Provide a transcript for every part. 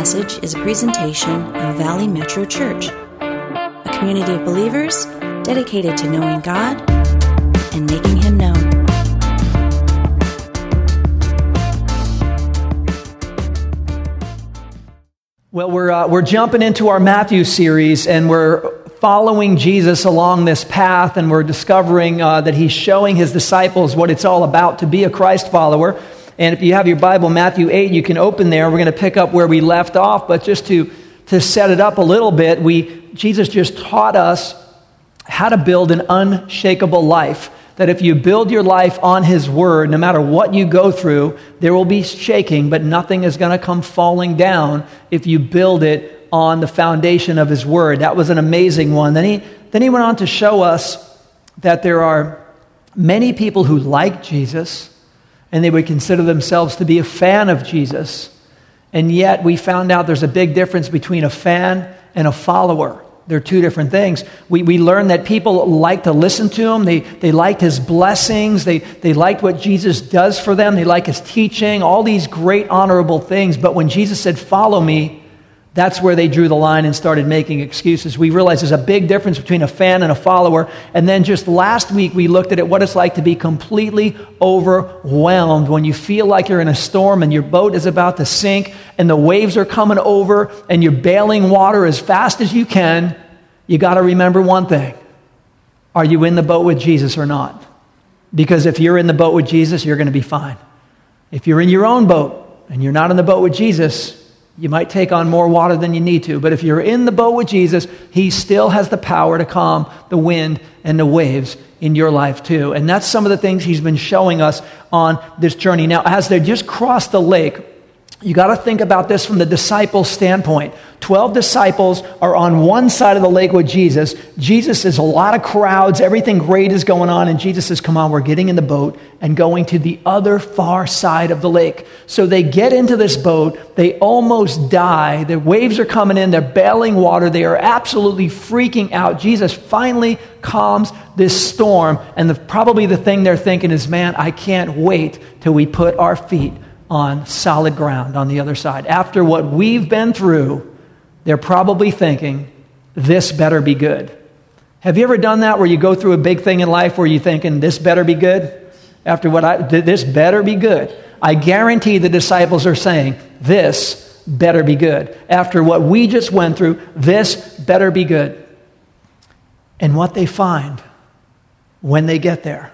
message is a presentation of Valley Metro Church, a community of believers dedicated to knowing God and making Him known. Well, we're, uh, we're jumping into our Matthew series and we're following Jesus along this path and we're discovering uh, that he's showing his disciples what it's all about to be a Christ follower. And if you have your Bible, Matthew 8, you can open there. We're going to pick up where we left off, but just to, to set it up a little bit, we, Jesus just taught us how to build an unshakable life. That if you build your life on His Word, no matter what you go through, there will be shaking, but nothing is going to come falling down if you build it on the foundation of His Word. That was an amazing one. Then he, then he went on to show us that there are many people who like Jesus and they would consider themselves to be a fan of Jesus. And yet we found out there's a big difference between a fan and a follower. They're two different things. We, we learned that people like to listen to him. They, they liked his blessings. They, they liked what Jesus does for them. They like his teaching, all these great, honorable things. But when Jesus said, Follow me, that's where they drew the line and started making excuses. We realized there's a big difference between a fan and a follower. And then just last week, we looked at it, what it's like to be completely overwhelmed when you feel like you're in a storm and your boat is about to sink and the waves are coming over and you're bailing water as fast as you can. You got to remember one thing Are you in the boat with Jesus or not? Because if you're in the boat with Jesus, you're going to be fine. If you're in your own boat and you're not in the boat with Jesus, you might take on more water than you need to, but if you're in the boat with Jesus, He still has the power to calm the wind and the waves in your life too. And that's some of the things He's been showing us on this journey. Now, as they just crossed the lake, you got to think about this from the disciple standpoint. Twelve disciples are on one side of the lake with Jesus. Jesus is a lot of crowds. Everything great is going on. And Jesus says, Come on, we're getting in the boat and going to the other far side of the lake. So they get into this boat. They almost die. The waves are coming in. They're bailing water. They are absolutely freaking out. Jesus finally calms this storm. And the, probably the thing they're thinking is, Man, I can't wait till we put our feet on solid ground on the other side. After what we've been through, they're probably thinking, this better be good. Have you ever done that where you go through a big thing in life where you're thinking, this better be good? After what I, this better be good. I guarantee the disciples are saying, this better be good. After what we just went through, this better be good. And what they find when they get there,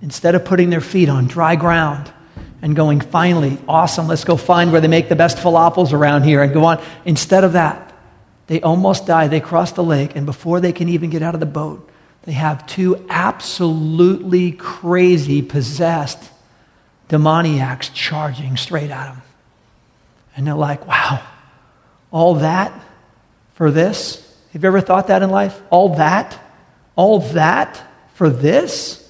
instead of putting their feet on dry ground, and going, finally, awesome, let's go find where they make the best falafels around here and go on. Instead of that, they almost die. They cross the lake, and before they can even get out of the boat, they have two absolutely crazy, possessed demoniacs charging straight at them. And they're like, wow, all that for this? Have you ever thought that in life? All that? All that for this?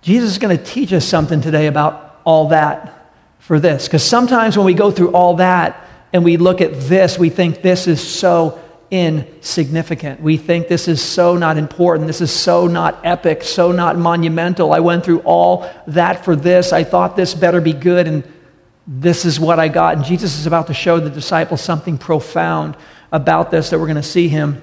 Jesus is going to teach us something today about all that for this. Because sometimes when we go through all that and we look at this, we think this is so insignificant. We think this is so not important. This is so not epic, so not monumental. I went through all that for this. I thought this better be good, and this is what I got. And Jesus is about to show the disciples something profound about this that we're going to see him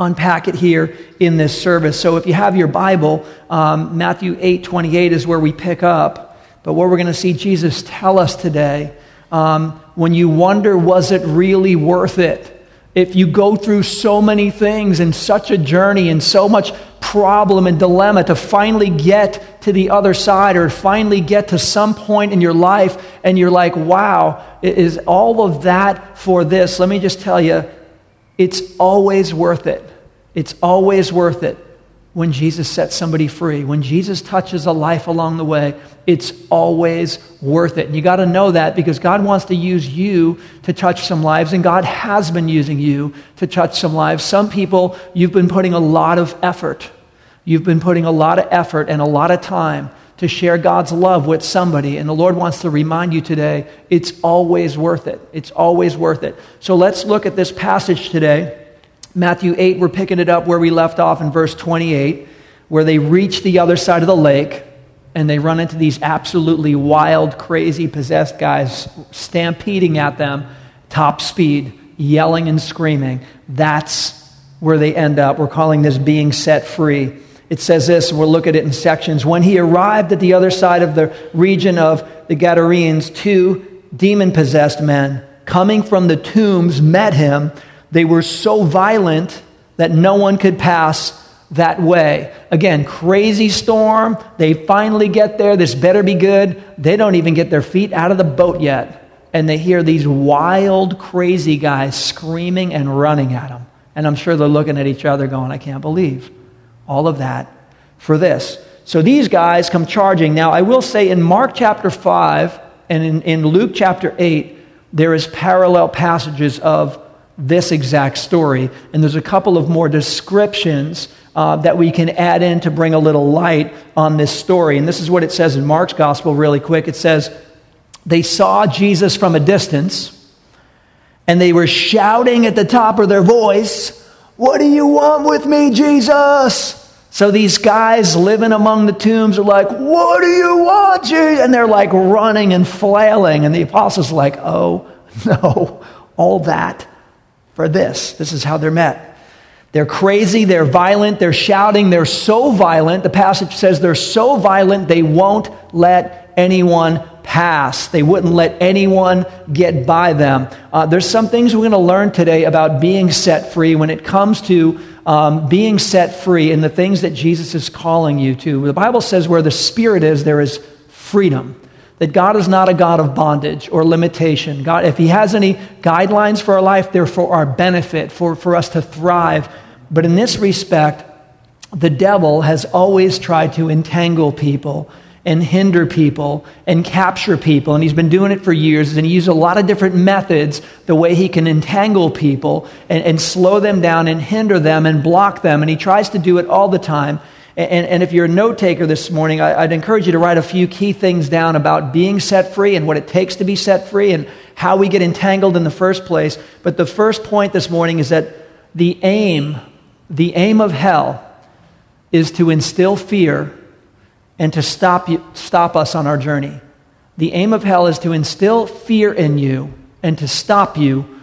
unpack it here in this service. So if you have your Bible, um, Matthew 8 28 is where we pick up. But what we're going to see Jesus tell us today, um, when you wonder, was it really worth it? If you go through so many things and such a journey and so much problem and dilemma to finally get to the other side or finally get to some point in your life and you're like, wow, is all of that for this? Let me just tell you, it's always worth it. It's always worth it when Jesus sets somebody free, when Jesus touches a life along the way, it's always worth it. And you got to know that because God wants to use you to touch some lives, and God has been using you to touch some lives. Some people, you've been putting a lot of effort. You've been putting a lot of effort and a lot of time to share God's love with somebody. And the Lord wants to remind you today it's always worth it. It's always worth it. So let's look at this passage today. Matthew 8, we're picking it up where we left off in verse 28, where they reach the other side of the lake and they run into these absolutely wild, crazy, possessed guys stampeding at them. top speed, yelling and screaming. That's where they end up. We're calling this being set free. It says this, and we'll look at it in sections. When he arrived at the other side of the region of the Gadarenes, two demon possessed men coming from the tombs met him. They were so violent that no one could pass that way. Again, crazy storm. They finally get there. This better be good. They don't even get their feet out of the boat yet. And they hear these wild, crazy guys screaming and running at them. And I'm sure they're looking at each other going, I can't believe all of that for this. So these guys come charging. Now, I will say in Mark chapter 5 and in, in Luke chapter 8, there is parallel passages of this exact story. And there's a couple of more descriptions uh, that we can add in to bring a little light on this story. And this is what it says in Mark's gospel, really quick. It says, They saw Jesus from a distance, and they were shouting at the top of their voice, What do you want with me, Jesus? So these guys living among the tombs are like, What do you want, Jesus? And they're like running and flailing. And the apostles are like, Oh, no, all that for this. This is how they're met. They're crazy, they're violent, they're shouting, they're so violent. The passage says they're so violent they won't let anyone pass. They wouldn't let anyone get by them. Uh, there's some things we're going to learn today about being set free when it comes to um, being set free and the things that Jesus is calling you to. The Bible says where the Spirit is, there is freedom that God is not a God of bondage or limitation. God, if He has any guidelines for our life, they're for our benefit, for, for us to thrive. But in this respect, the devil has always tried to entangle people and hinder people and capture people. And he's been doing it for years. And he uses a lot of different methods the way he can entangle people and, and slow them down and hinder them and block them. And he tries to do it all the time. And, and if you're a note taker this morning, I, I'd encourage you to write a few key things down about being set free and what it takes to be set free and how we get entangled in the first place. But the first point this morning is that the aim, the aim of hell, is to instill fear and to stop, you, stop us on our journey. The aim of hell is to instill fear in you and to stop you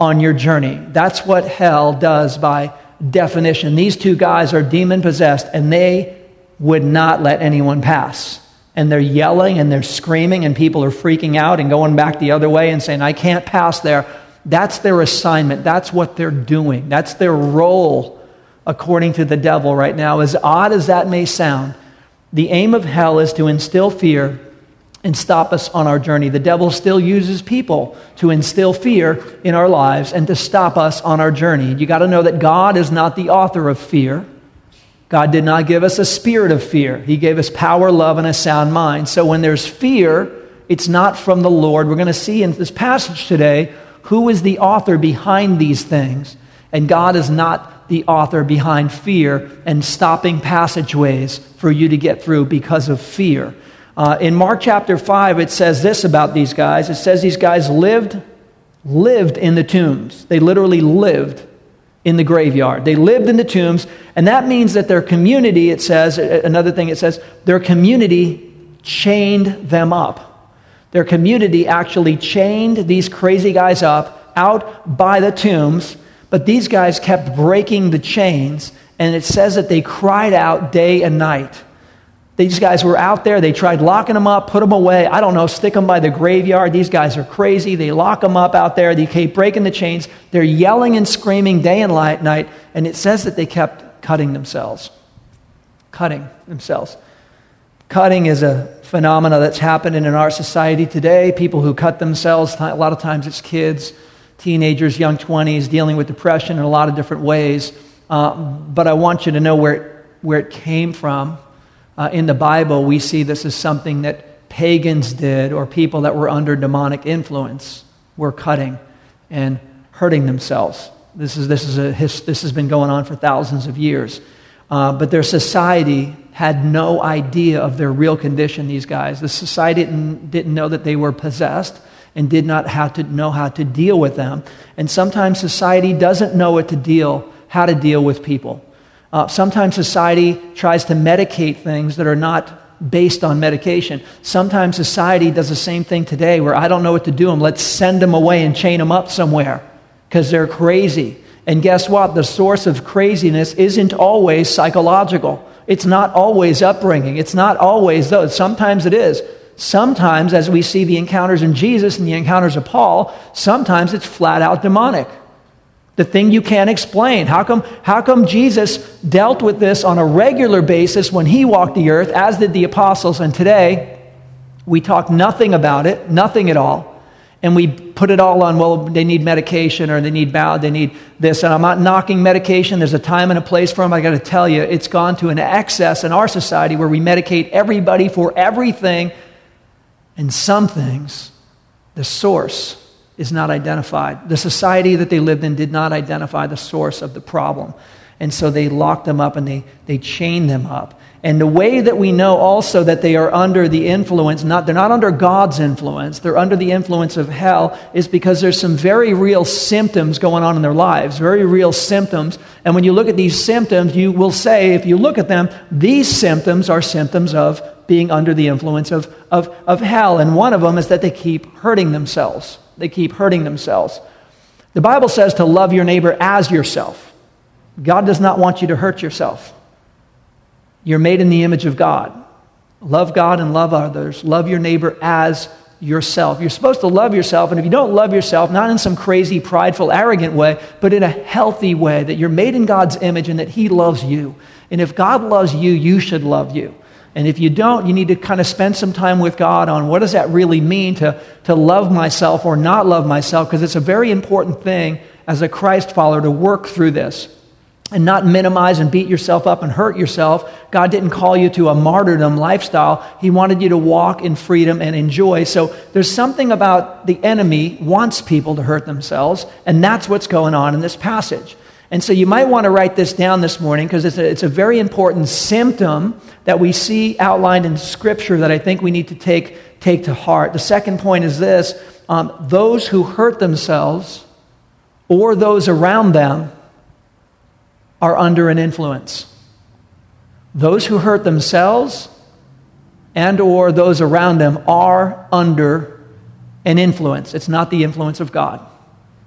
on your journey. That's what hell does by definition. These two guys are demon possessed, and they would not let anyone pass. And they're yelling and they're screaming, and people are freaking out and going back the other way and saying, I can't pass there. That's their assignment. That's what they're doing. That's their role, according to the devil right now. As odd as that may sound, the aim of hell is to instill fear and stop us on our journey. The devil still uses people to instill fear in our lives and to stop us on our journey. You got to know that God is not the author of fear. God did not give us a spirit of fear. He gave us power, love, and a sound mind. So when there's fear, it's not from the Lord. We're going to see in this passage today who is the author behind these things. And God is not the author behind fear and stopping passageways for you to get through because of fear. Uh, in Mark chapter 5, it says this about these guys. It says these guys lived, lived in the tombs. They literally lived in the graveyard. They lived in the tombs, and that means that their community, it says, another thing it says, their community chained them up. Their community actually chained these crazy guys up out by the tombs, but these guys kept breaking the chains, and it says that they cried out day and night. These guys were out there. They tried locking them up, put them away. I don't know, stick them by the graveyard. These guys are crazy. They lock them up out there. They keep breaking the chains. They're yelling and screaming day and night. And it says that they kept cutting themselves. Cutting themselves. Cutting is a phenomena that's happening in our society today. People who cut themselves, a lot of times it's kids, teenagers, young 20s, dealing with depression in a lot of different ways. Uh, but I want you to know where, where it came from uh, in the Bible, we see this as something that pagans did or people that were under demonic influence were cutting and hurting themselves. This, is, this, is a, this has been going on for thousands of years. Uh, but their society had no idea of their real condition, these guys. The society didn't, didn't know that they were possessed and did not have to know how to deal with them. And sometimes society doesn't know what to deal, how to deal with people. Uh, sometimes society tries to medicate things that are not based on medication. Sometimes society does the same thing today where I don't know what to do them. Let's send them away and chain them up somewhere because they're crazy. And guess what? The source of craziness isn't always psychological. It's not always upbringing. It's not always those. Sometimes it is. Sometimes, as we see the encounters in Jesus and the encounters of Paul, sometimes it's flat out demonic. The thing you can't explain. How come, how come Jesus dealt with this on a regular basis when he walked the earth, as did the apostles, and today we talk nothing about it, nothing at all, and we put it all on, well, they need medication or they need bow, they need this. And I'm not knocking medication. There's a time and a place for them. I got to tell you, it's gone to an excess in our society where we medicate everybody for everything. And some things, the source is not identified. The society that they lived in did not identify the source of the problem. And so they locked them up and they, they chained them up. And the way that we know also that they are under the influence, not, they're not under God's influence, they're under the influence of hell, is because there's some very real symptoms going on in their lives, very real symptoms. And when you look at these symptoms, you will say, if you look at them, these symptoms are symptoms of being under the influence of, of, of hell. And one of them is that they keep hurting themselves. They keep hurting themselves. The Bible says to love your neighbor as yourself. God does not want you to hurt yourself. You're made in the image of God. Love God and love others. Love your neighbor as yourself. You're supposed to love yourself, and if you don't love yourself, not in some crazy, prideful, arrogant way, but in a healthy way, that you're made in God's image and that He loves you. And if God loves you, you should love you. And if you don't, you need to kind of spend some time with God on what does that really mean to, to love myself or not love myself, because it's a very important thing as a Christ follower to work through this and not minimize and beat yourself up and hurt yourself. God didn't call you to a martyrdom lifestyle. He wanted you to walk in freedom and enjoy. So there's something about the enemy wants people to hurt themselves, and that's what's going on in this passage. And so you might want to write this down this morning because it's, it's a, very important symptom that we see outlined in Scripture that I think we need to take, take to heart. The second point is this um, those who hurt themselves or those around them are under an influence. Those who hurt themselves and or those around them are under an influence. It's not the influence of God.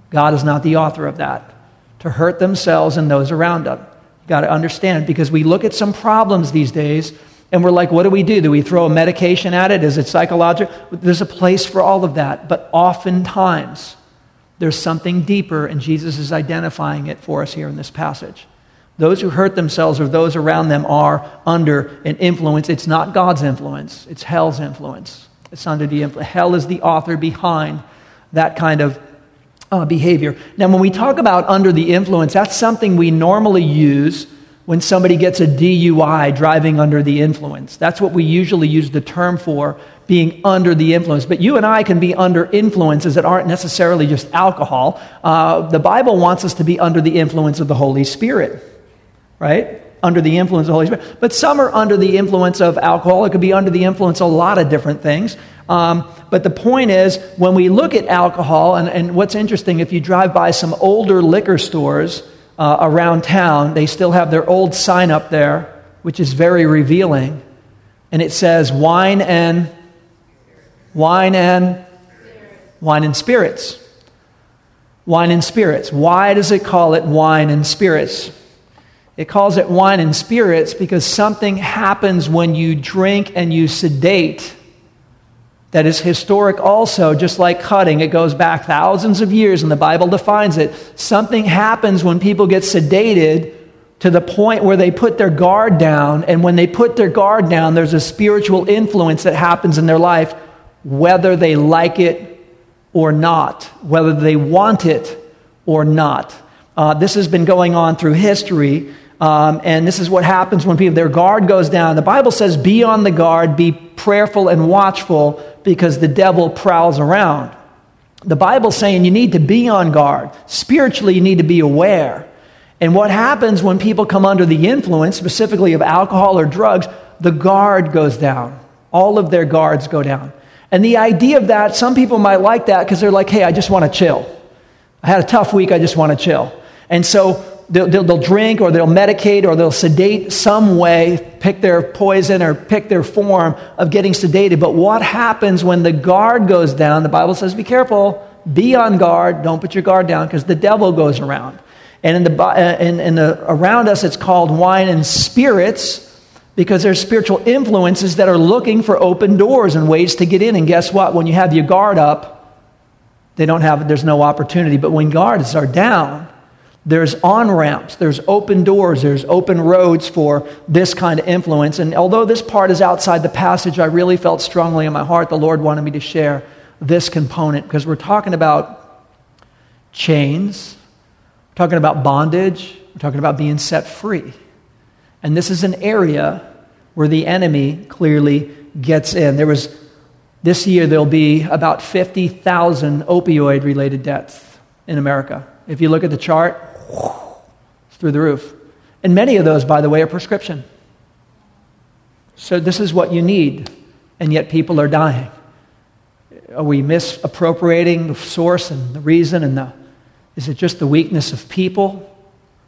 God is not the author of that. To hurt themselves and those around them. Got to understand because we look at some problems these days and we're like, what do we do? Do we throw a medication at it? Is it psychological? There's a place for all of that. But oftentimes, there's something deeper, and Jesus is identifying it for us here in this passage. Those who hurt themselves or those around them are under an influence. It's not God's influence, it's hell's influence. It's under the influence. Hell is the author behind that kind of uh, behavior. Now, when we talk about under the influence, that's something we normally use when somebody gets a DUI driving under the influence. That's what we usually use the term for, being under the influence. But you and I can be under influences that aren't necessarily just alcohol. Uh, the Bible wants us to be under the influence of the Holy Spirit right? Under the influence of the Holy Spirit. But some are under the influence of alcohol. It could be under the influence of a lot of different things. Um, but the point is, when we look at alcohol, and, and what's interesting, if you drive by some older liquor stores uh, around town, they still have their old sign up there, which is very revealing. And it says wine and wine and wine and spirits. Wine and spirits. Why does it call it wine and spirits? It calls it wine and spirits because something happens when you drink and you sedate that is historic also, just like cutting. It goes back thousands of years and the Bible defines it. Something happens when people get sedated to the point where they put their guard down. And when they put their guard down, there's a spiritual influence that happens in their life, whether they like it or not, whether they want it or not. Uh, this has been going on through history. Um, and this is what happens when people, their guard goes down. The Bible says, be on the guard, be prayerful and watchful because the devil prowls around. The Bible's saying you need to be on guard. Spiritually, you need to be aware. And what happens when people come under the influence, specifically of alcohol or drugs, the guard goes down. All of their guards go down. And the idea of that, some people might like that because they're like, hey, I just want to chill. I had a tough week, I just want to chill. And so they'll, they'll, they'll, drink or they'll medicate or they'll sedate some way, pick their poison or pick their form of getting sedated. But what happens when the guard goes down? The Bible says, be careful, be on guard, don't put your guard down because the devil goes around. And in the, uh, in, in the, around us, it's called wine and spirits because there's spiritual influences that are looking for open doors and ways to get in. And guess what? When you have your guard up, they don't have, there's no opportunity. But when guards are down, there's on ramps, there's open doors, there's open roads for this kind of influence. And although this part is outside the passage, I really felt strongly in my heart the Lord wanted me to share this component because we're talking about chains, we're talking about bondage, we're talking about being set free. And this is an area where the enemy clearly gets in. There was this year, there'll be about 50,000 opioid related deaths in America. If you look at the chart, it's through the roof. And many of those, by the way, are prescription. So this is what you need, and yet people are dying. Are we misappropriating the source and the reason and the is it just the weakness of people?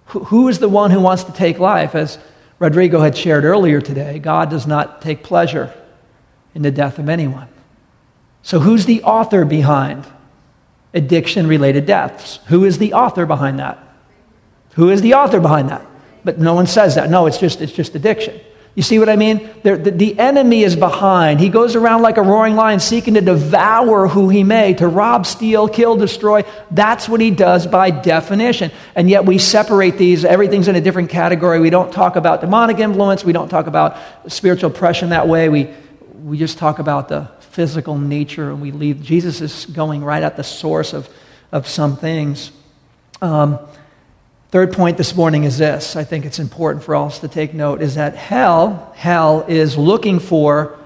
Who, who is the one who wants to take life? As Rodrigo had shared earlier today, God does not take pleasure in the death of anyone. So, who's the author behind addiction related deaths? Who is the author behind that? Who is the author behind that? But no one says that. No, it's just, it's just addiction. You see what I mean? The, the, enemy is behind. He goes around like a roaring lion seeking to devour who he may, to rob, steal, kill, destroy. That's what he does by definition. And yet we separate these. Everything's in a different category. We don't talk about demonic influence. We don't talk about spiritual oppression that way. We, we just talk about the physical nature and we leave. Jesus is going right at the source of, of some things. Um, third point this morning is this I think it's important for us to take note is that hell, hell is looking for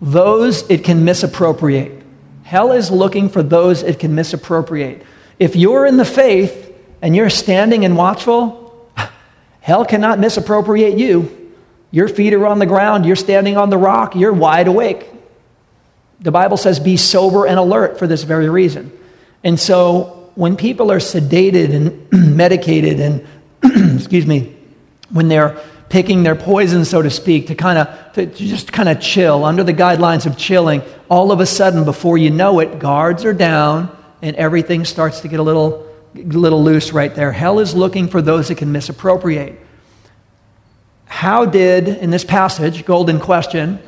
those it can misappropriate. Hell is looking for those it can misappropriate. If you're in the faith and you're standing and watchful, hell cannot misappropriate you. Your feet are on the ground, you're standing on the rock, you're wide awake. The Bible says be sober and alert for this very reason. And so when people are sedated and medicated and, excuse me, when they're picking their poison, so to speak, to kind of to just kind of chill under the guidelines of chilling, all of a sudden, before you know it, guards are down and everything starts to get a little, little loose right there. Hell is looking for those that can misappropriate. How did, in this passage, golden question,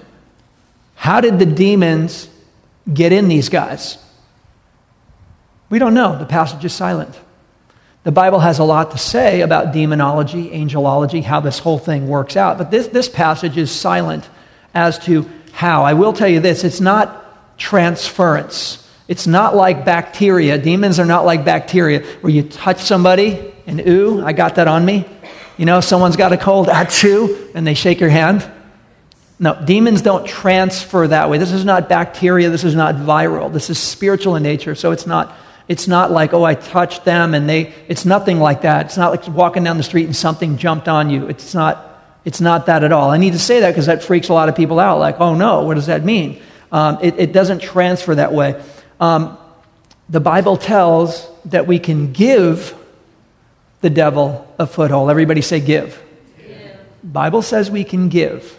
how did the demons get in these guys? We don't know. The passage is silent. The Bible has a lot to say about demonology, angelology, how this whole thing works out. But this, this passage is silent as to how. I will tell you this it's not transference. It's not like bacteria. Demons are not like bacteria where you touch somebody and, ooh, I got that on me. You know, someone's got a cold, ah, achoo, and they shake your hand. No, demons don't transfer that way. This is not bacteria. This is not viral. This is spiritual in nature. So it's not, it's not like, oh, I touched them and they, it's nothing like that. It's not like walking down the street and something jumped on you. It's not, it's not that at all. I need to say that because that freaks a lot of people out. Like, oh no, what does that mean? Um, it, it, doesn't transfer that way. Um, the Bible tells that we can give the devil a foothold. Everybody say give. give. Bible says we can give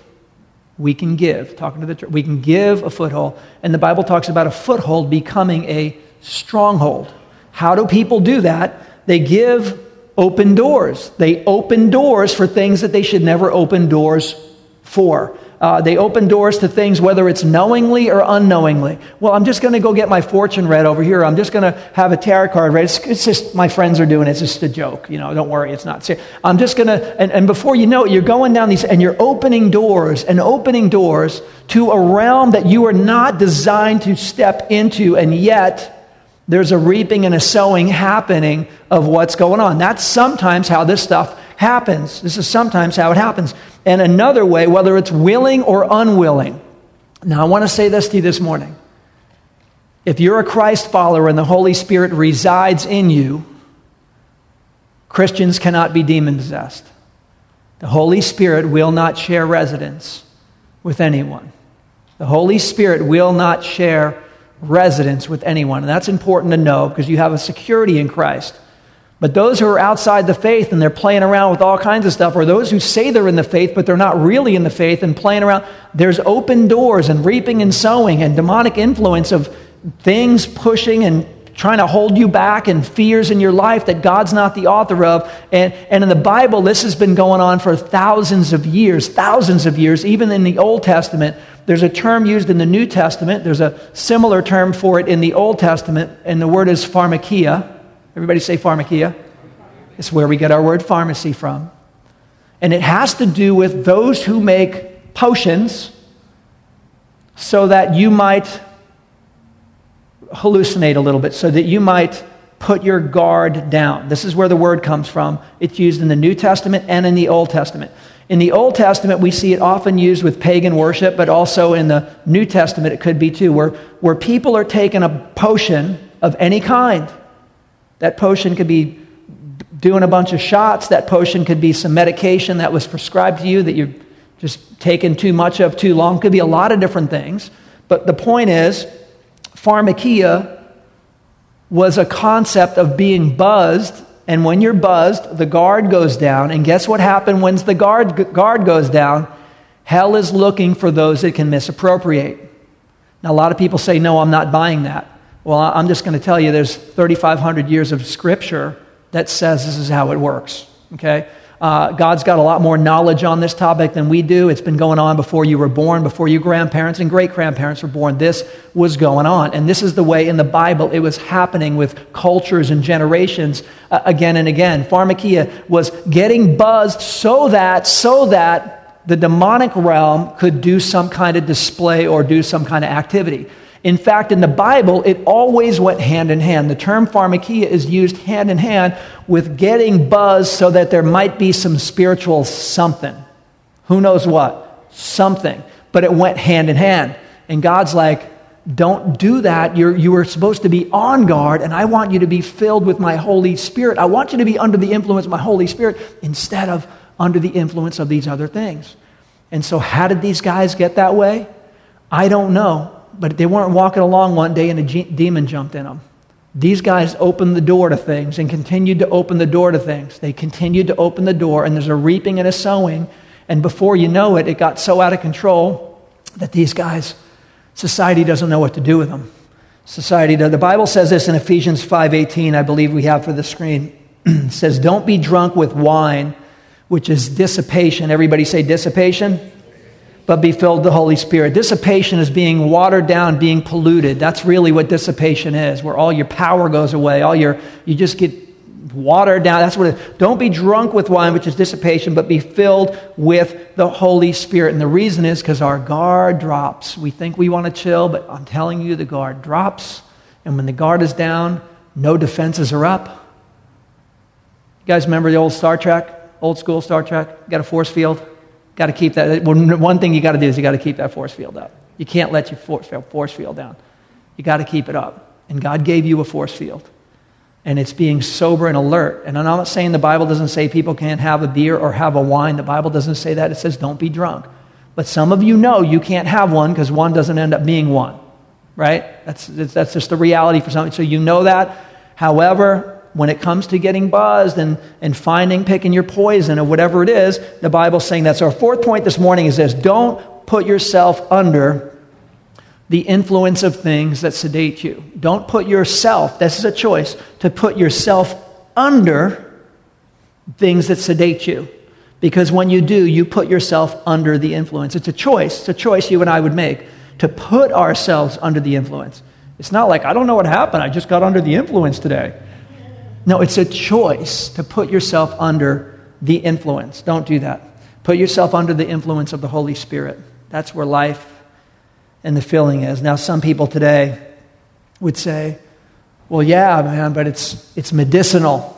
we can give. Talking to the church, we can give a foothold. And the Bible talks about a foothold becoming a stronghold. How do people do that? They give open doors. They open doors for things that they should never open doors for. Uh, they open doors to things, whether it's knowingly or unknowingly. Well, I'm just going to go get my fortune read over here. I'm just going to have a tarot card read. It's, it's, just my friends are doing it. It's just a joke. You know, don't worry, it's not serious. I'm just going to, and, and before you know it, you're going down these, and you're opening doors and opening doors to a realm that you are not designed to step into, and yet there's a reaping and a sowing happening of what's going on. That's sometimes how this stuff happens. This is sometimes how it happens. And another way, whether it's willing or unwilling. Now, I want to say this to you this morning. If you're a Christ follower and the Holy Spirit resides in you, Christians cannot be demon possessed. The Holy Spirit will not share residence with anyone. The Holy Spirit will not share residence with anyone. And that's important to know because you have a security in Christ. But those who are outside the faith and they're playing around with all kinds of stuff, or those who say they're in the faith but they're not really in the faith and playing around, there's open doors and reaping and sowing and demonic influence of things pushing and trying to hold you back and fears in your life that God's not the author of. And, and in the Bible, this has been going on for thousands of years, thousands of years, even in the Old Testament. There's a term used in the New Testament. There's a similar term for it in the Old Testament, and the word is pharmakia. Everybody say pharmakia. It's where we get our word pharmacy from. And it has to do with those who make potions so that you might hallucinate a little bit, so that you might put your guard down. This is where the word comes from. It's used in the New Testament and in the Old Testament. In the Old Testament, we see it often used with pagan worship, but also in the New Testament, it could be too, where, where people are taking a potion of any kind. That potion could be doing a bunch of shots. That potion could be some medication that was prescribed to you that you're just taking too much of too long. Could be a lot of different things. But the point is, pharmakia was a concept of being buzzed. And when you're buzzed, the guard goes down. And guess what happened when the guard, guard goes down? Hell is looking for those that can misappropriate. Now, a lot of people say, no, I'm not buying that. Well, I'm just going to tell you there's 3,500 years of scripture that says this is how it works. Okay? Uh, God's got a lot more knowledge on this topic than we do. It's been going on before you were born, before your grandparents and great grandparents were born. This was going on. And this is the way in the Bible it was happening with cultures and generations uh, again and again. Pharmakia was getting buzzed so that, so that the demonic realm could do some kind of display or do some kind of activity. In fact, in the Bible, it always went hand in hand. The term pharmakia is used hand in hand with getting buzz so that there might be some spiritual something. Who knows what? Something. But it went hand in hand. And God's like, don't do that. You're, you are supposed to be on guard, and I want you to be filled with my Holy Spirit. I want you to be under the influence of my Holy Spirit instead of under the influence of these other things. And so, how did these guys get that way? I don't know but they weren't walking along one day and a ge- demon jumped in them. These guys opened the door to things and continued to open the door to things. They continued to open the door, and there's a reaping and a sowing. And before you know it, it got so out of control that these guys, society doesn't know what to do with them. Society, the Bible says this in Ephesians 5:18, I believe we have for the screen. says, "Don't be drunk with wine, which is dissipation." Everybody say dissipation but be filled with the Holy Spirit. Dissipation is being watered down, being polluted. That's really what dissipation is, where all your power goes away, all your you just get watered down. That's what it is. Don't be drunk with wine, which is dissipation, but be filled with the Holy Spirit. And the reason is because our guard drops. We think we want to chill, but I'm telling you, the guard drops. And when the guard is down, no defenses are up. You guys remember the old Star Trek, old school Star Trek? Got a force field? Got to keep that. One thing you got to do is you got to keep that force field up. You can't let your force field down. You got to keep it up. And God gave you a force field. And it's being sober and alert. And I'm not saying the Bible doesn't say people can't have a beer or have a wine. The Bible doesn't say that. It says don't be drunk. But some of you know you can't have one because one doesn't end up being one. Right? That's, that's just the reality for some. So you know that. However, when it comes to getting buzzed and, and finding, picking your poison or whatever it is, the Bible's saying that. So, our fourth point this morning is this don't put yourself under the influence of things that sedate you. Don't put yourself, this is a choice, to put yourself under things that sedate you. Because when you do, you put yourself under the influence. It's a choice. It's a choice you and I would make to put ourselves under the influence. It's not like, I don't know what happened. I just got under the influence today. No, it's a choice to put yourself under the influence. Don't do that. Put yourself under the influence of the Holy Spirit. That's where life and the filling is. Now, some people today would say, well, yeah, man, but it's, it's medicinal.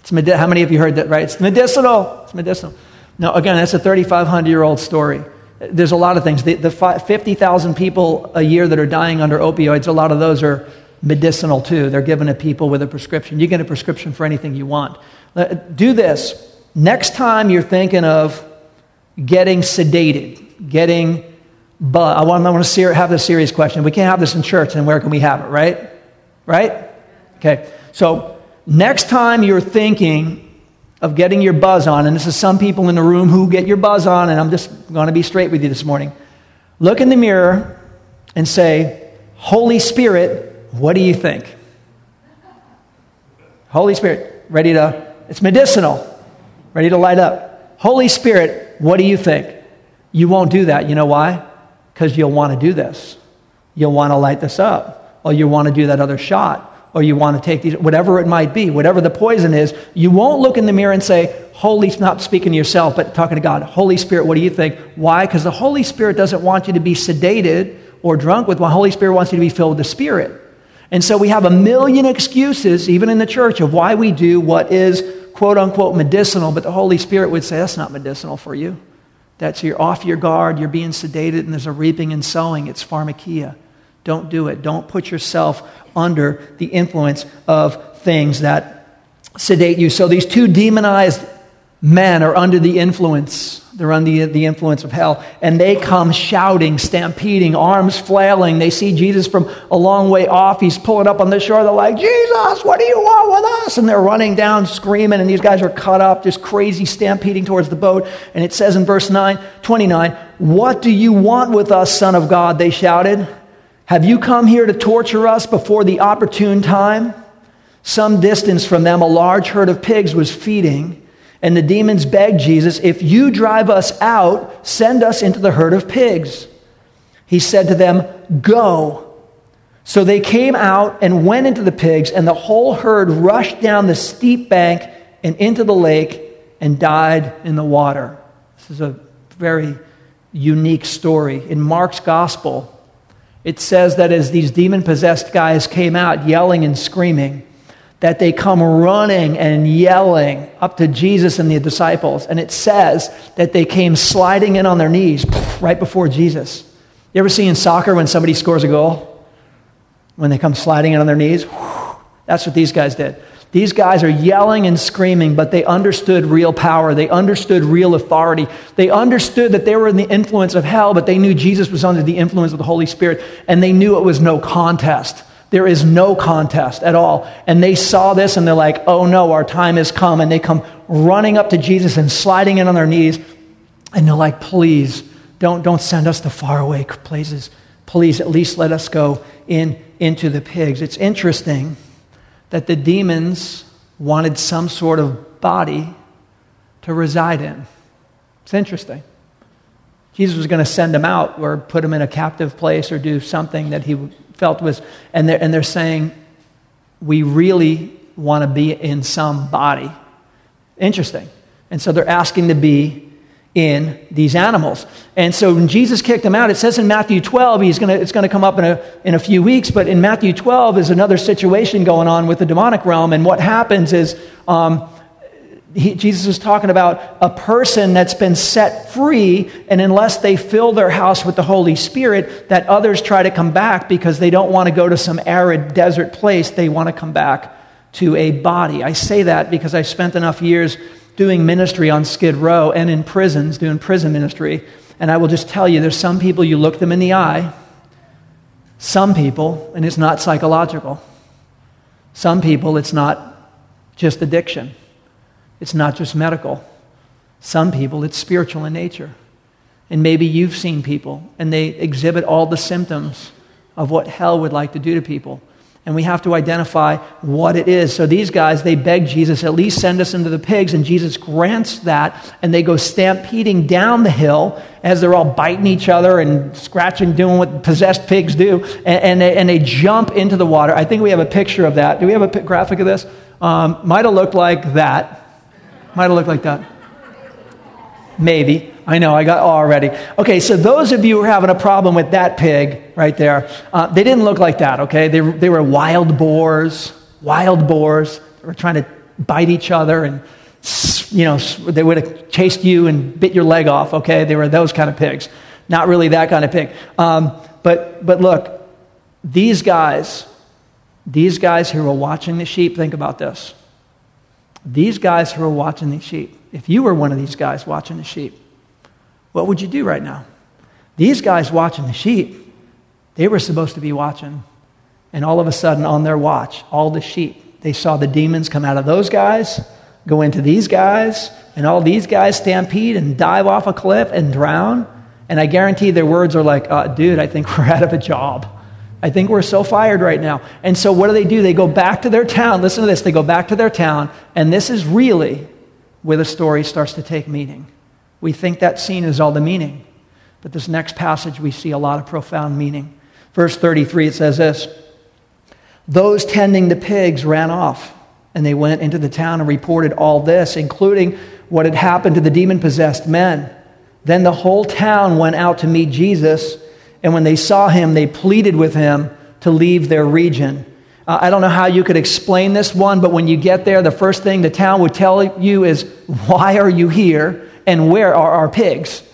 It's medi- How many of you heard that, right? It's medicinal. It's medicinal. No, again, that's a 3,500 year old story. There's a lot of things. The, the 50,000 people a year that are dying under opioids, a lot of those are medicinal too. They're given to people with a prescription. You get a prescription for anything you want. Uh, do this. Next time you're thinking of getting sedated, getting but I want, I want to have this serious question. We can't have this in church, and where can we have it, right? Right? Okay. So next time you're thinking of getting your buzz on, and this is some people in the room who get your buzz on, and I'm just going to be straight with you this morning. Look in the mirror and say, Holy Spirit, what do you think? Holy Spirit, ready to, it's medicinal, ready to light up. Holy Spirit, what do you think? You won't do that. You know why? Because you'll want to do this. You'll want to light this up, or you want to do that other shot, or you want to take these, whatever it might be, whatever the poison is. You won't look in the mirror and say, Holy, not speaking to yourself, but talking to God, Holy Spirit, what do you think? Why? Because the Holy Spirit doesn't want you to be sedated or drunk with. The Holy Spirit wants you to be filled with the Spirit. And so we have a million excuses, even in the church, of why we do what is quote unquote medicinal, but the Holy Spirit would say that's not medicinal for you. That's you're off your guard, you're being sedated, and there's a reaping and sowing. It's pharmakia. Don't do it. Don't put yourself under the influence of things that sedate you. So these two demonized men are under the influence. They're under the influence of hell. And they come shouting, stampeding, arms flailing. They see Jesus from a long way off. He's pulling up on the shore. They're like, Jesus, what do you want with us? And they're running down, screaming. And these guys are cut up, just crazy, stampeding towards the boat. And it says in verse 9, 29, What do you want with us, Son of God? They shouted. Have you come here to torture us before the opportune time? Some distance from them, a large herd of pigs was feeding. And the demons begged Jesus, If you drive us out, send us into the herd of pigs. He said to them, Go. So they came out and went into the pigs, and the whole herd rushed down the steep bank and into the lake and died in the water. This is a very unique story. In Mark's gospel, it says that as these demon possessed guys came out yelling and screaming, that they come running and yelling up to Jesus and the disciples. And it says that they came sliding in on their knees right before Jesus. You ever see in soccer when somebody scores a goal? When they come sliding in on their knees? That's what these guys did. These guys are yelling and screaming, but they understood real power. They understood real authority. They understood that they were in the influence of hell, but they knew Jesus was under the influence of the Holy Spirit, and they knew it was no contest. There is no contest at all. And they saw this and they're like, oh no, our time has come. And they come running up to Jesus and sliding in on their knees. And they're like, please, don't, don't send us to faraway places. Please, at least let us go in into the pigs. It's interesting that the demons wanted some sort of body to reside in. It's interesting. Jesus was going to send them out or put them in a captive place or do something that he felt was, and they're, and they're saying, we really want to be in some body. Interesting. And so they're asking to be in these animals. And so when Jesus kicked them out, it says in Matthew 12, he's gonna, it's going to come up in a, in a few weeks, but in Matthew 12 is another situation going on with the demonic realm. And what happens is um, he, Jesus is talking about a person that's been set free, and unless they fill their house with the Holy Spirit, that others try to come back because they don't want to go to some arid desert place. They want to come back to a body. I say that because I spent enough years doing ministry on Skid Row and in prisons, doing prison ministry. And I will just tell you, there's some people you look them in the eye, some people, and it's not psychological. Some people, it's not just addiction. It's not just medical. Some people, it's spiritual in nature. And maybe you've seen people and they exhibit all the symptoms of what hell would like to do to people. And we have to identify what it is. So these guys, they beg Jesus, at least send us into the pigs. And Jesus grants that. And they go stampeding down the hill as they're all biting each other and scratching, doing what possessed pigs do. And, and, they, and they jump into the water. I think we have a picture of that. Do we have a graphic of this? Um, might have looked like that. Might have looked like that. Maybe. I know, I got already. Okay, so those of you who are having a problem with that pig right there, uh, they didn't look like that, okay? They, they were wild boars, wild boars. They were trying to bite each other and, you know, they would have chased you and bit your leg off, okay? They were those kind of pigs. Not really that kind of pig. Um, but, but look, these guys, these guys who were watching the sheep, think about this. These guys who are watching these sheep, if you were one of these guys watching the sheep, what would you do right now? These guys watching the sheep, they were supposed to be watching. And all of a sudden, on their watch, all the sheep, they saw the demons come out of those guys, go into these guys, and all these guys stampede and dive off a cliff and drown. And I guarantee their words are like, uh, dude, I think we're out of a job. I think we're so fired right now. And so what do they do? They go back to their town. Listen to this. They go back to their town, and this is really where the story starts to take meaning. We think that scene is all the meaning, but this next passage we see a lot of profound meaning. Verse 33, it says this Those tending the pigs ran off, and they went into the town and reported all this, including what had happened to the demon possessed men. Then the whole town went out to meet Jesus and when they saw him, they pleaded with him to leave their region. Uh, I don't know how you could explain this one, but when you get there, the first thing the town would tell you is, Why are you here? And where are our pigs?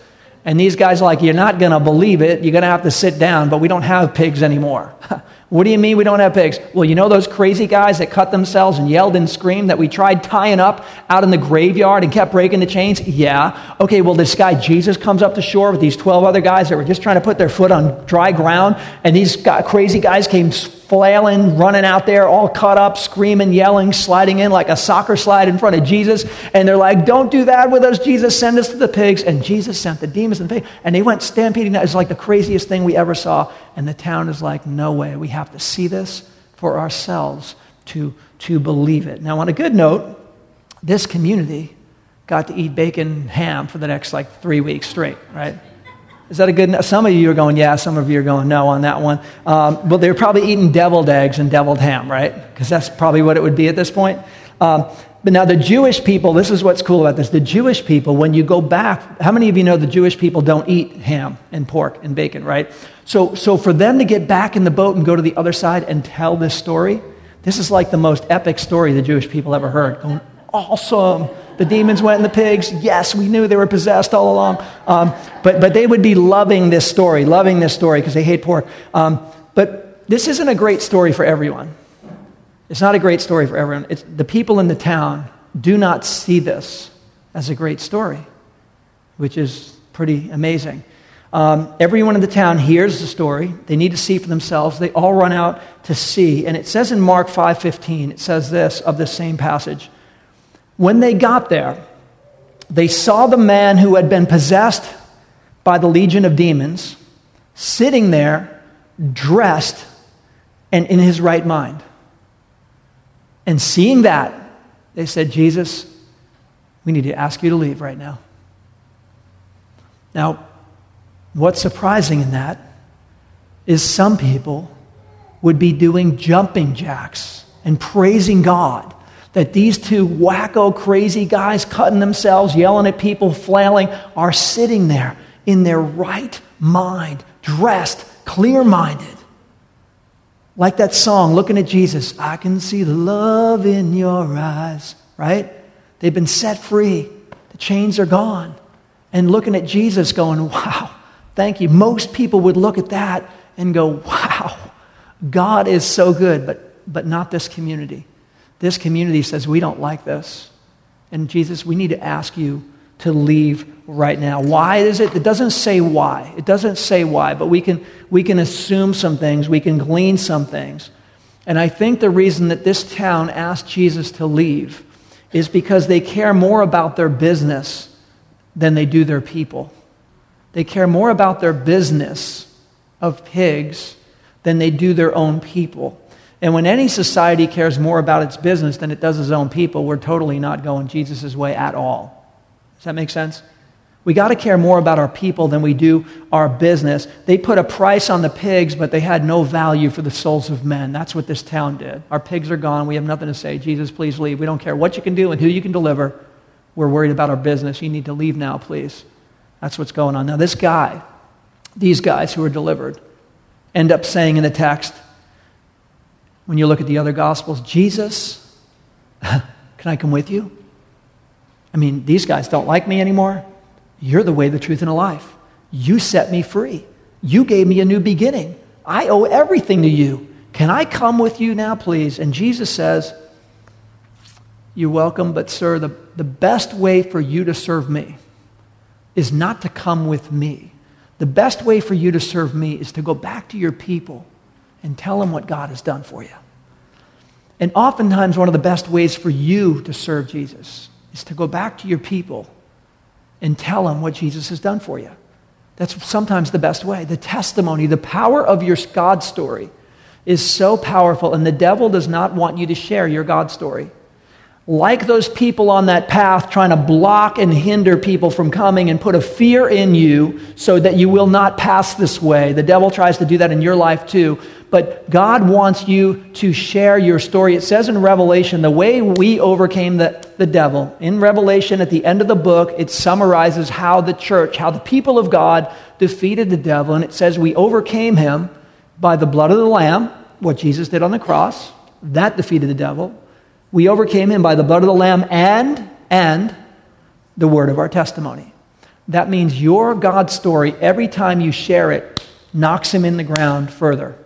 And these guys are like, You're not going to believe it. You're going to have to sit down, but we don't have pigs anymore. what do you mean we don't have pigs? Well, you know those crazy guys that cut themselves and yelled and screamed that we tried tying up out in the graveyard and kept breaking the chains? Yeah. Okay, well, this guy Jesus comes up the shore with these 12 other guys that were just trying to put their foot on dry ground, and these crazy guys came flailing, running out there, all caught up, screaming, yelling, sliding in like a soccer slide in front of Jesus. And they're like, Don't do that with us, Jesus. Send us to the pigs. And Jesus sent the demons and the pigs. And they went stampeding. It's like the craziest thing we ever saw. And the town is like, No way. We have to see this for ourselves to, to believe it. Now, on a good note, this community got to eat bacon ham for the next like three weeks straight, right? Is that a good? Some of you are going, yeah. Some of you are going, no on that one. Um, well, they're probably eating deviled eggs and deviled ham, right? Because that's probably what it would be at this point. Um, but now the Jewish people, this is what's cool about this. The Jewish people, when you go back, how many of you know the Jewish people don't eat ham and pork and bacon, right? So, so for them to get back in the boat and go to the other side and tell this story, this is like the most epic story the Jewish people ever heard. Going, awesome. The demons went in the pigs. Yes, we knew they were possessed all along. Um, but, but they would be loving this story, loving this story because they hate pork. Um, but this isn't a great story for everyone. It's not a great story for everyone. It's, the people in the town do not see this as a great story, which is pretty amazing. Um, everyone in the town hears the story. They need to see for themselves. They all run out to see. And it says in Mark 5:15, it says this of this same passage. When they got there, they saw the man who had been possessed by the legion of demons sitting there, dressed and in his right mind. And seeing that, they said, Jesus, we need to ask you to leave right now. Now, what's surprising in that is some people would be doing jumping jacks and praising God that these two wacko, crazy guys cutting themselves, yelling at people, flailing, are sitting there in their right mind, dressed, clear minded. Like that song, looking at Jesus, I can see the love in your eyes, right? They've been set free, the chains are gone. And looking at Jesus, going, wow, thank you. Most people would look at that and go, wow, God is so good, but, but not this community. This community says, We don't like this. And Jesus, we need to ask you to leave right now. Why is it? It doesn't say why. It doesn't say why, but we can, we can assume some things, we can glean some things. And I think the reason that this town asked Jesus to leave is because they care more about their business than they do their people. They care more about their business of pigs than they do their own people. And when any society cares more about its business than it does its own people, we're totally not going Jesus' way at all. Does that make sense? We got to care more about our people than we do our business. They put a price on the pigs, but they had no value for the souls of men. That's what this town did. Our pigs are gone. We have nothing to say. Jesus, please leave. We don't care what you can do and who you can deliver. We're worried about our business. You need to leave now, please. That's what's going on. Now, this guy, these guys who are delivered, end up saying in the text, when you look at the other Gospels, Jesus, can I come with you? I mean, these guys don't like me anymore. You're the way, the truth, and the life. You set me free. You gave me a new beginning. I owe everything to you. Can I come with you now, please? And Jesus says, You're welcome, but sir, the, the best way for you to serve me is not to come with me. The best way for you to serve me is to go back to your people and tell them what God has done for you. And oftentimes, one of the best ways for you to serve Jesus is to go back to your people and tell them what Jesus has done for you. That's sometimes the best way. The testimony, the power of your God story is so powerful, and the devil does not want you to share your God story. Like those people on that path trying to block and hinder people from coming and put a fear in you so that you will not pass this way. The devil tries to do that in your life too. But God wants you to share your story. It says in Revelation, the way we overcame the, the devil. In Revelation, at the end of the book, it summarizes how the church, how the people of God defeated the devil. And it says we overcame him by the blood of the Lamb, what Jesus did on the cross. That defeated the devil. We overcame him by the blood of the Lamb and, and the word of our testimony. That means your God story, every time you share it, knocks him in the ground further.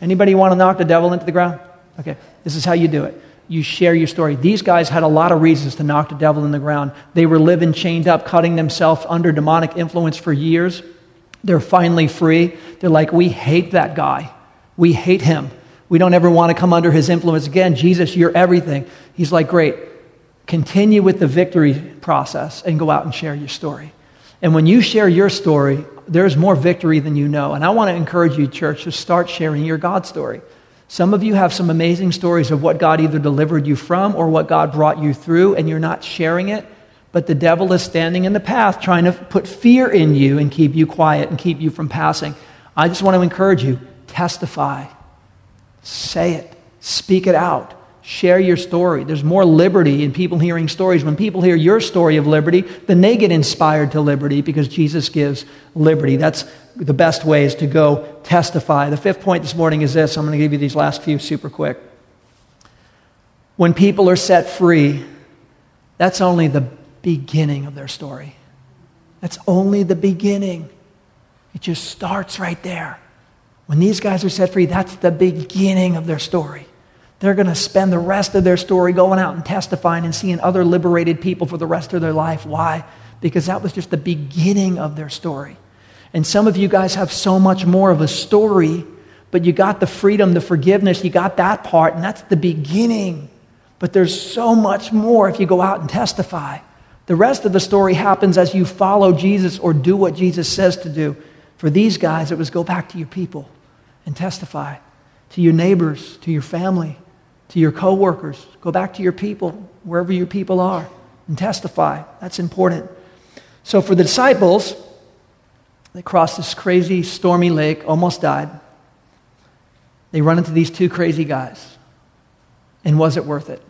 Anybody want to knock the devil into the ground? Okay, this is how you do it. You share your story. These guys had a lot of reasons to knock the devil in the ground. They were living chained up, cutting themselves under demonic influence for years. They're finally free. They're like, we hate that guy. We hate him. We don't ever want to come under his influence again. Jesus, you're everything. He's like, great. Continue with the victory process and go out and share your story. And when you share your story, there's more victory than you know. And I want to encourage you, church, to start sharing your God story. Some of you have some amazing stories of what God either delivered you from or what God brought you through, and you're not sharing it. But the devil is standing in the path trying to put fear in you and keep you quiet and keep you from passing. I just want to encourage you testify, say it, speak it out, share your story. There's more liberty in people hearing stories. When people hear your story of liberty, then they get inspired to liberty because Jesus gives liberty. That's the best way is to go testify. The fifth point this morning is this I'm going to give you these last few super quick. When people are set free, that's only the beginning of their story. That's only the beginning. It just starts right there. When these guys are set free, that's the beginning of their story. They're going to spend the rest of their story going out and testifying and seeing other liberated people for the rest of their life. Why? Because that was just the beginning of their story. And some of you guys have so much more of a story, but you got the freedom, the forgiveness, you got that part, and that's the beginning. But there's so much more if you go out and testify. The rest of the story happens as you follow Jesus or do what Jesus says to do. For these guys, it was go back to your people and testify to your neighbors, to your family, to your coworkers. Go back to your people, wherever your people are, and testify. That's important. So for the disciples, they crossed this crazy, stormy lake, almost died. They run into these two crazy guys. And was it worth it?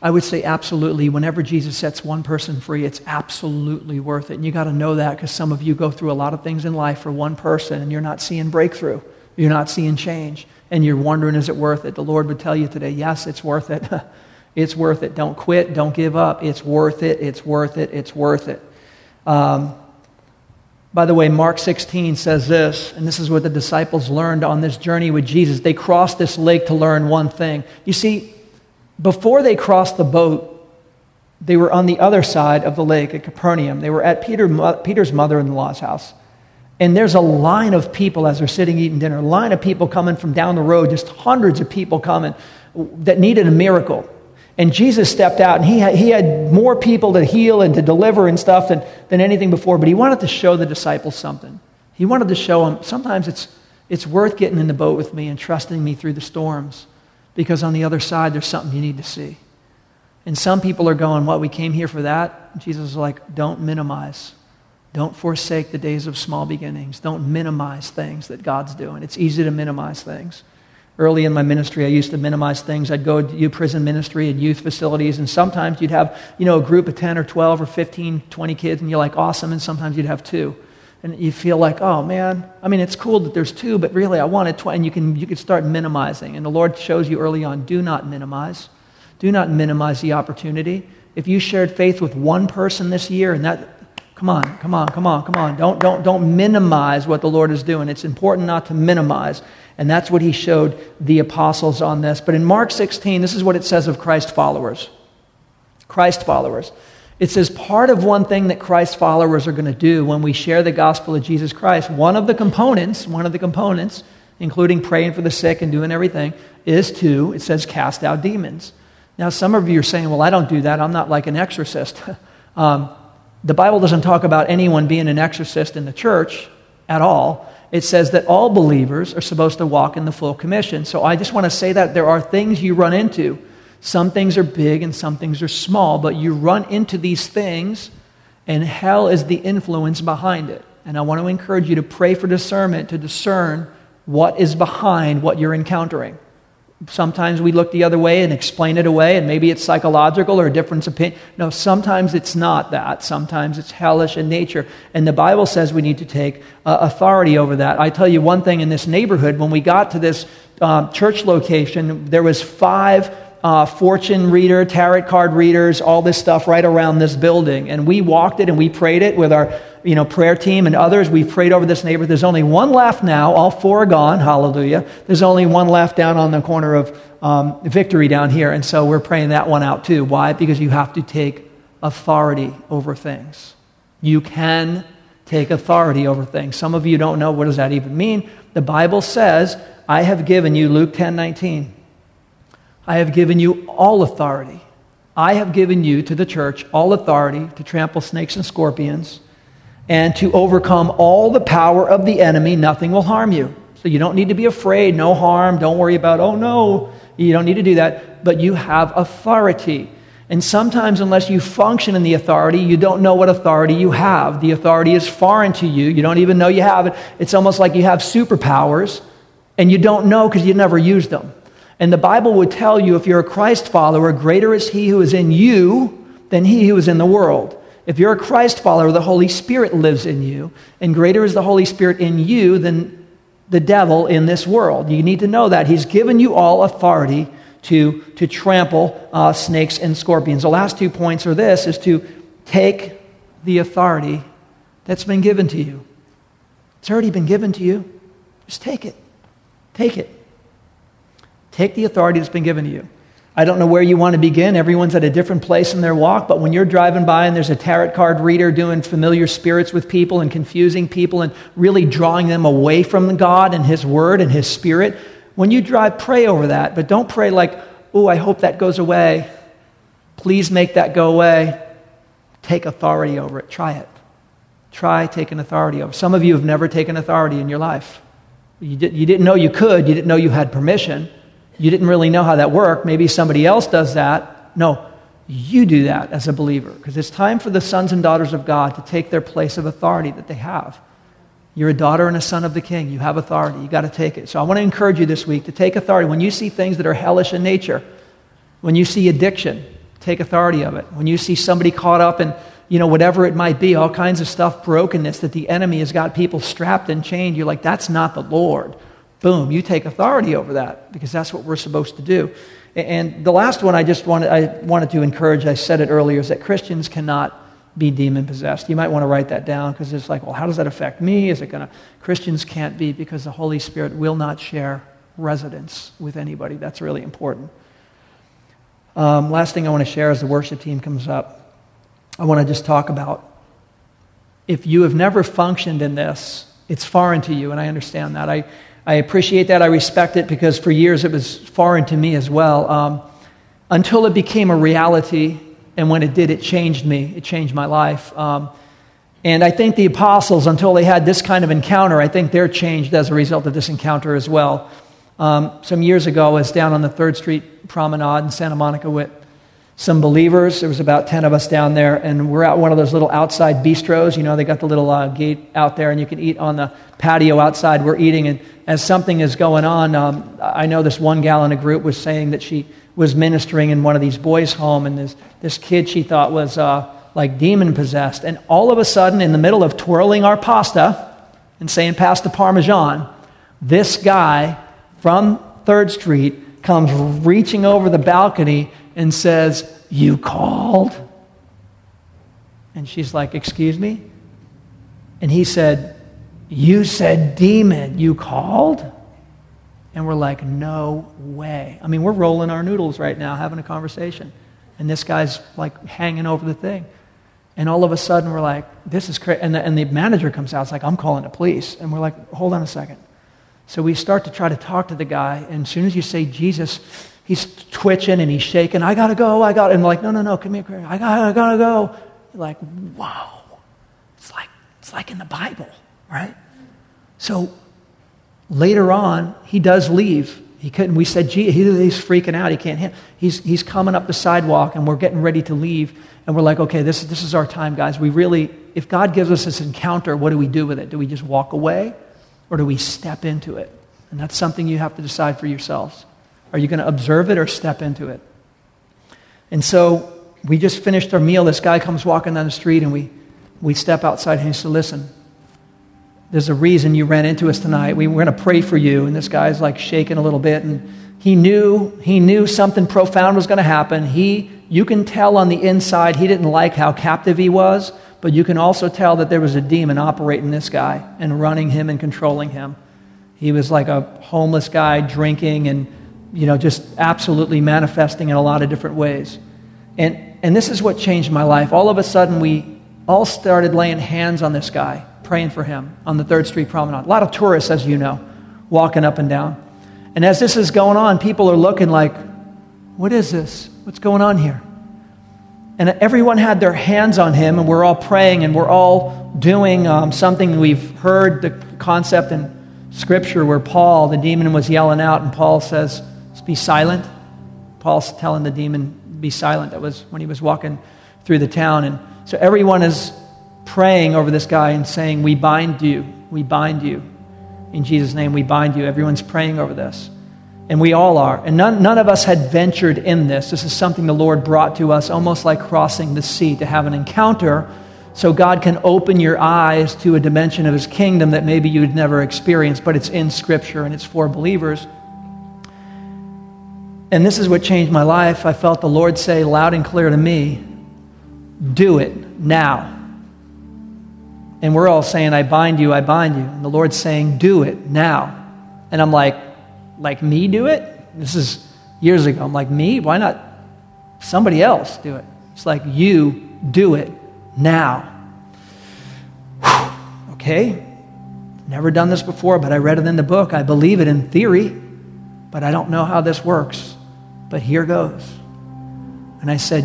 I would say absolutely. Whenever Jesus sets one person free, it's absolutely worth it. And you got to know that because some of you go through a lot of things in life for one person and you're not seeing breakthrough. You're not seeing change. And you're wondering, is it worth it? The Lord would tell you today, yes, it's worth it. it's worth it. Don't quit. Don't give up. It's worth it. It's worth it. It's worth it. Um, by the way, Mark 16 says this, and this is what the disciples learned on this journey with Jesus. They crossed this lake to learn one thing. You see, before they crossed the boat, they were on the other side of the lake at Capernaum. They were at Peter, Peter's mother in law's house. And there's a line of people as they're sitting eating dinner, a line of people coming from down the road, just hundreds of people coming that needed a miracle. And Jesus stepped out, and he had, he had more people to heal and to deliver and stuff than, than anything before, but he wanted to show the disciples something. He wanted to show them sometimes it's, it's worth getting in the boat with me and trusting me through the storms because on the other side, there's something you need to see. And some people are going, What, we came here for that? Jesus is like, Don't minimize. Don't forsake the days of small beginnings. Don't minimize things that God's doing. It's easy to minimize things. Early in my ministry, I used to minimize things. I'd go to prison ministry and youth facilities, and sometimes you'd have, you know, a group of 10 or 12 or 15, 20 kids, and you're like, awesome, and sometimes you'd have two and you feel like, oh man, I mean, it's cool that there's two, but really I wanted 20. And you can, you can start minimizing. And the Lord shows you early on do not minimize. Do not minimize the opportunity. If you shared faith with one person this year, and that, come on, come on, come on, come on. Don't, don't, don't minimize what the Lord is doing. It's important not to minimize. And that's what he showed the apostles on this. But in Mark 16, this is what it says of Christ followers. Christ followers. It says part of one thing that Christ followers are going to do when we share the gospel of Jesus Christ, one of the components, one of the components including praying for the sick and doing everything, is to, it says, cast out demons. Now, some of you are saying, well, I don't do that. I'm not like an exorcist. um, the Bible doesn't talk about anyone being an exorcist in the church at all. It says that all believers are supposed to walk in the full commission. So I just want to say that there are things you run into. Some things are big and some things are small, but you run into these things, and hell is the influence behind it. And I want to encourage you to pray for discernment to discern what is behind what you're encountering. Sometimes we look the other way and explain it away, and maybe it's psychological or a difference of opinion. No, sometimes it's not that. Sometimes it's hellish in nature. And the Bible says we need to take uh, authority over that. I tell you one thing in this neighborhood, when we got to this um, church location, there was five uh, fortune reader, tarot card readers, all this stuff right around this building. And we walked it and we prayed it with our you know, prayer team and others. We've prayed over this neighborhood. There's only one left now. All four are gone. Hallelujah. There's only one left down on the corner of um, Victory down here. And so we're praying that one out too. Why? Because you have to take authority over things. You can take authority over things. Some of you don't know what does that even mean. The Bible says, I have given you, Luke 10 19. I have given you all authority. I have given you to the church all authority to trample snakes and scorpions and to overcome all the power of the enemy. Nothing will harm you. So you don't need to be afraid, no harm. Don't worry about, oh no, you don't need to do that. But you have authority. And sometimes, unless you function in the authority, you don't know what authority you have. The authority is foreign to you. You don't even know you have it. It's almost like you have superpowers, and you don't know because you never used them. And the Bible would tell you if you're a Christ follower, greater is he who is in you than he who is in the world. If you're a Christ follower, the Holy Spirit lives in you, and greater is the Holy Spirit in you than the devil in this world. You need to know that. He's given you all authority to, to trample uh, snakes and scorpions. The last two points are this is to take the authority that's been given to you. It's already been given to you. Just take it. Take it. Take the authority that's been given to you. I don't know where you want to begin. Everyone's at a different place in their walk, but when you're driving by and there's a tarot card reader doing familiar spirits with people and confusing people and really drawing them away from God and His Word and His Spirit, when you drive, pray over that. But don't pray like, oh, I hope that goes away. Please make that go away. Take authority over it. Try it. Try taking authority over it. Some of you have never taken authority in your life. You, did, you didn't know you could, you didn't know you had permission you didn't really know how that worked. Maybe somebody else does that. No, you do that as a believer because it's time for the sons and daughters of God to take their place of authority that they have. You're a daughter and a son of the king. You have authority. You got to take it. So I want to encourage you this week to take authority. When you see things that are hellish in nature, when you see addiction, take authority of it. When you see somebody caught up in, you know, whatever it might be, all kinds of stuff, brokenness that the enemy has got people strapped and chained, you're like, that's not the Lord boom, you take authority over that because that's what we're supposed to do. And the last one I just wanted, I wanted to encourage, I said it earlier, is that Christians cannot be demon possessed. You might want to write that down because it's like, well, how does that affect me? Is it going to? Christians can't be because the Holy Spirit will not share residence with anybody. That's really important. Um, last thing I want to share as the worship team comes up, I want to just talk about if you have never functioned in this, it's foreign to you, and I understand that. I, I appreciate that. I respect it because for years it was foreign to me as well. Um, until it became a reality, and when it did, it changed me. It changed my life. Um, and I think the apostles, until they had this kind of encounter, I think they're changed as a result of this encounter as well. Um, some years ago, I was down on the 3rd Street Promenade in Santa Monica with some believers. There was about 10 of us down there, and we're at one of those little outside bistros. You know, they got the little uh, gate out there, and you can eat on the patio outside. We're eating, and as something is going on, um, I know this one gal in a group was saying that she was ministering in one of these boys' home, and this, this kid she thought was uh, like demon possessed. And all of a sudden, in the middle of twirling our pasta and saying, Pass the Parmesan, this guy from 3rd Street comes reaching over the balcony and says, You called? And she's like, Excuse me? And he said, You said demon. You called? And we're like, No way. I mean, we're rolling our noodles right now, having a conversation. And this guy's like hanging over the thing. And all of a sudden, we're like, This is crazy. And the, and the manager comes out, it's like, I'm calling the police. And we're like, Hold on a second. So we start to try to talk to the guy, and as soon as you say Jesus, he's twitching and he's shaking. I gotta go, I gotta. And like, no, no, no, come here, I gotta, I gotta go. You're like, wow. It's like, it's like in the Bible, right? So later on, he does leave. He couldn't, we said, gee, he's freaking out. He can't handle he's, he's coming up the sidewalk and we're getting ready to leave. And we're like, okay, this, this is our time, guys. We really, if God gives us this encounter, what do we do with it? Do we just walk away or do we step into it? And that's something you have to decide for yourselves. Are you going to observe it or step into it? And so we just finished our meal. This guy comes walking down the street and we, we step outside and he said, listen, there's a reason you ran into us tonight. We were going to pray for you. And this guy's like shaking a little bit. And he knew, he knew something profound was going to happen. He, you can tell on the inside he didn't like how captive he was, but you can also tell that there was a demon operating this guy and running him and controlling him. He was like a homeless guy drinking and, you know, just absolutely manifesting in a lot of different ways. And, and this is what changed my life. All of a sudden, we all started laying hands on this guy praying for him on the Third Street Promenade. A lot of tourists, as you know, walking up and down. And as this is going on, people are looking like, what is this? What's going on here? And everyone had their hands on him, and we're all praying, and we're all doing um, something we've heard the concept in Scripture where Paul, the demon, was yelling out, and Paul says, Be silent. Paul's telling the demon, Be silent. That was when he was walking through the town. And so everyone is praying over this guy and saying, We bind you. We bind you. In Jesus' name, we bind you. Everyone's praying over this. And we all are. And none, none of us had ventured in this. This is something the Lord brought to us, almost like crossing the sea, to have an encounter so God can open your eyes to a dimension of His kingdom that maybe you'd never experienced, but it's in Scripture and it's for believers. And this is what changed my life. I felt the Lord say loud and clear to me, Do it now. And we're all saying, I bind you, I bind you. And the Lord's saying, do it now. And I'm like, like me do it? This is years ago. I'm like, me? Why not somebody else do it? It's like, you do it now. okay? Never done this before, but I read it in the book. I believe it in theory, but I don't know how this works. But here goes. And I said,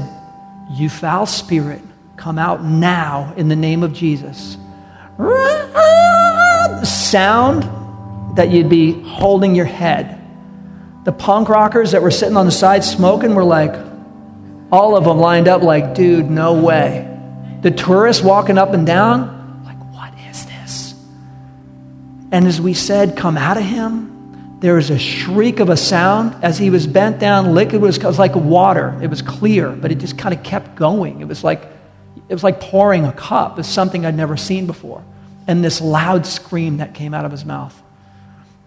You foul spirit, come out now in the name of Jesus sound that you'd be holding your head. The punk rockers that were sitting on the side smoking were like, all of them lined up like, dude, no way. The tourists walking up and down, like, what is this? And as we said, come out of him, there was a shriek of a sound. As he was bent down, liquid was, was like water. It was clear, but it just kind of kept going. It was like it was like pouring a cup. It's something I'd never seen before. And this loud scream that came out of his mouth.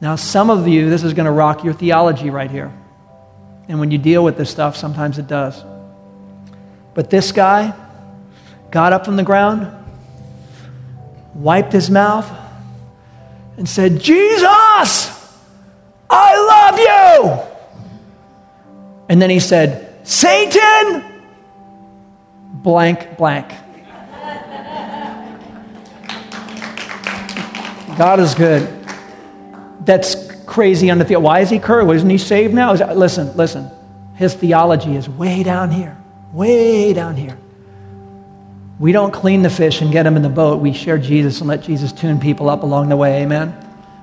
Now, some of you, this is going to rock your theology right here. And when you deal with this stuff, sometimes it does. But this guy got up from the ground, wiped his mouth, and said, Jesus, I love you. And then he said, Satan, blank, blank. God is good. That's crazy on the theology. Why is he cursed? Wasn't he saved now? Is, listen, listen. His theology is way down here, way down here. We don't clean the fish and get them in the boat. We share Jesus and let Jesus tune people up along the way. Amen.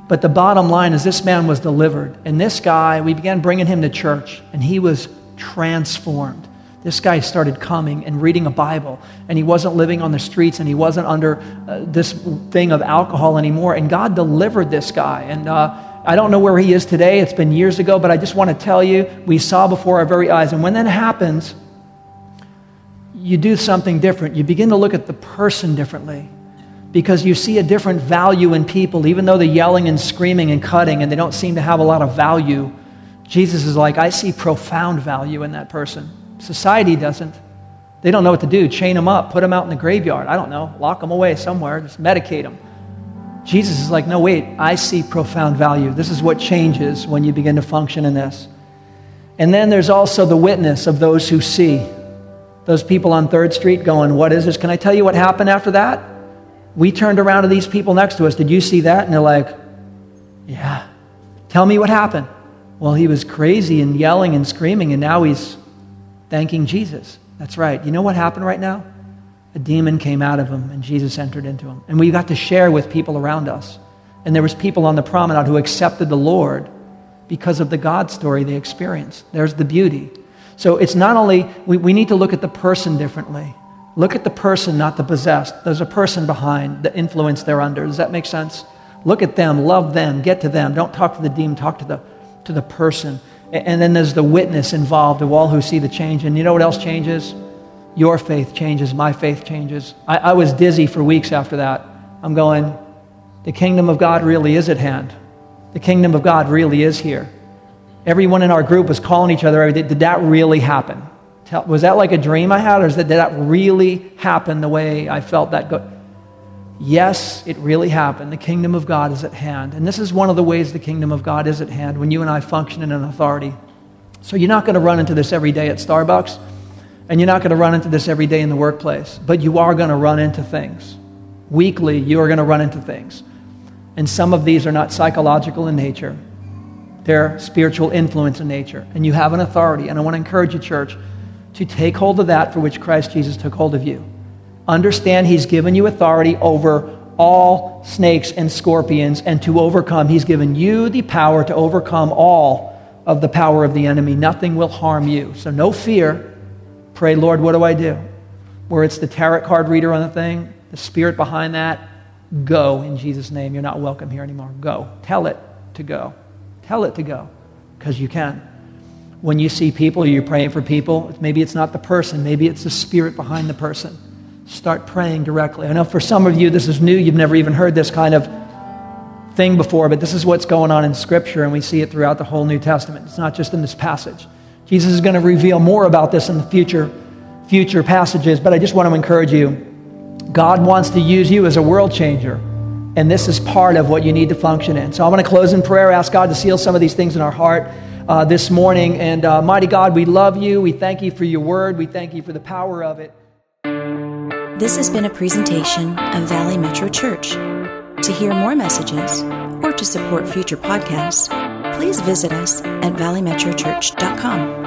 But the bottom line is this man was delivered. And this guy, we began bringing him to church, and he was transformed. This guy started coming and reading a Bible, and he wasn't living on the streets, and he wasn't under uh, this thing of alcohol anymore. And God delivered this guy. And uh, I don't know where he is today. It's been years ago, but I just want to tell you, we saw before our very eyes. And when that happens, you do something different. You begin to look at the person differently because you see a different value in people, even though they're yelling and screaming and cutting and they don't seem to have a lot of value. Jesus is like, I see profound value in that person. Society doesn't. They don't know what to do. Chain them up, put them out in the graveyard. I don't know. Lock them away somewhere, just medicate them. Jesus is like, no, wait, I see profound value. This is what changes when you begin to function in this. And then there's also the witness of those who see. Those people on 3rd Street going, What is this? Can I tell you what happened after that? We turned around to these people next to us. Did you see that? And they're like, Yeah. Tell me what happened. Well, he was crazy and yelling and screaming, and now he's thanking Jesus. That's right. You know what happened right now? A demon came out of him, and Jesus entered into him. And we got to share with people around us. And there was people on the promenade who accepted the Lord because of the God story they experienced. There's the beauty. So it's not only, we, we need to look at the person differently. Look at the person, not the possessed. There's a person behind the influence they're under. Does that make sense? Look at them, love them, get to them. Don't talk to the demon, talk to the, to the person. And then there's the witness involved of all who see the change. And you know what else changes? Your faith changes, my faith changes. I, I was dizzy for weeks after that. I'm going, the kingdom of God really is at hand. The kingdom of God really is here. Everyone in our group was calling each other. Did that really happen? Was that like a dream I had, or did that really happen the way I felt that? Go- yes, it really happened. The kingdom of God is at hand. And this is one of the ways the kingdom of God is at hand when you and I function in an authority. So you're not going to run into this every day at Starbucks, and you're not going to run into this every day in the workplace, but you are going to run into things. Weekly, you are going to run into things. And some of these are not psychological in nature, they're spiritual influence in nature. And you have an authority. And I want to encourage you, church, to take hold of that for which Christ Jesus took hold of you. Understand He's given you authority over all snakes and scorpions, and to overcome, He's given you the power to overcome all of the power of the enemy. Nothing will harm you. So, no fear. Pray, Lord, what do I do? Where it's the tarot card reader on the thing, the spirit behind that, Go in Jesus' name. You're not welcome here anymore. Go. Tell it to go. Tell it to go because you can. When you see people, you're praying for people. Maybe it's not the person, maybe it's the spirit behind the person. Start praying directly. I know for some of you, this is new. You've never even heard this kind of thing before, but this is what's going on in Scripture, and we see it throughout the whole New Testament. It's not just in this passage. Jesus is going to reveal more about this in the future, future passages, but I just want to encourage you God wants to use you as a world changer. And this is part of what you need to function in. So I'm going to close in prayer, ask God to seal some of these things in our heart uh, this morning. And uh, mighty God, we love you. We thank you for your word. We thank you for the power of it. This has been a presentation of Valley Metro Church. To hear more messages or to support future podcasts, please visit us at valleymetrochurch.com.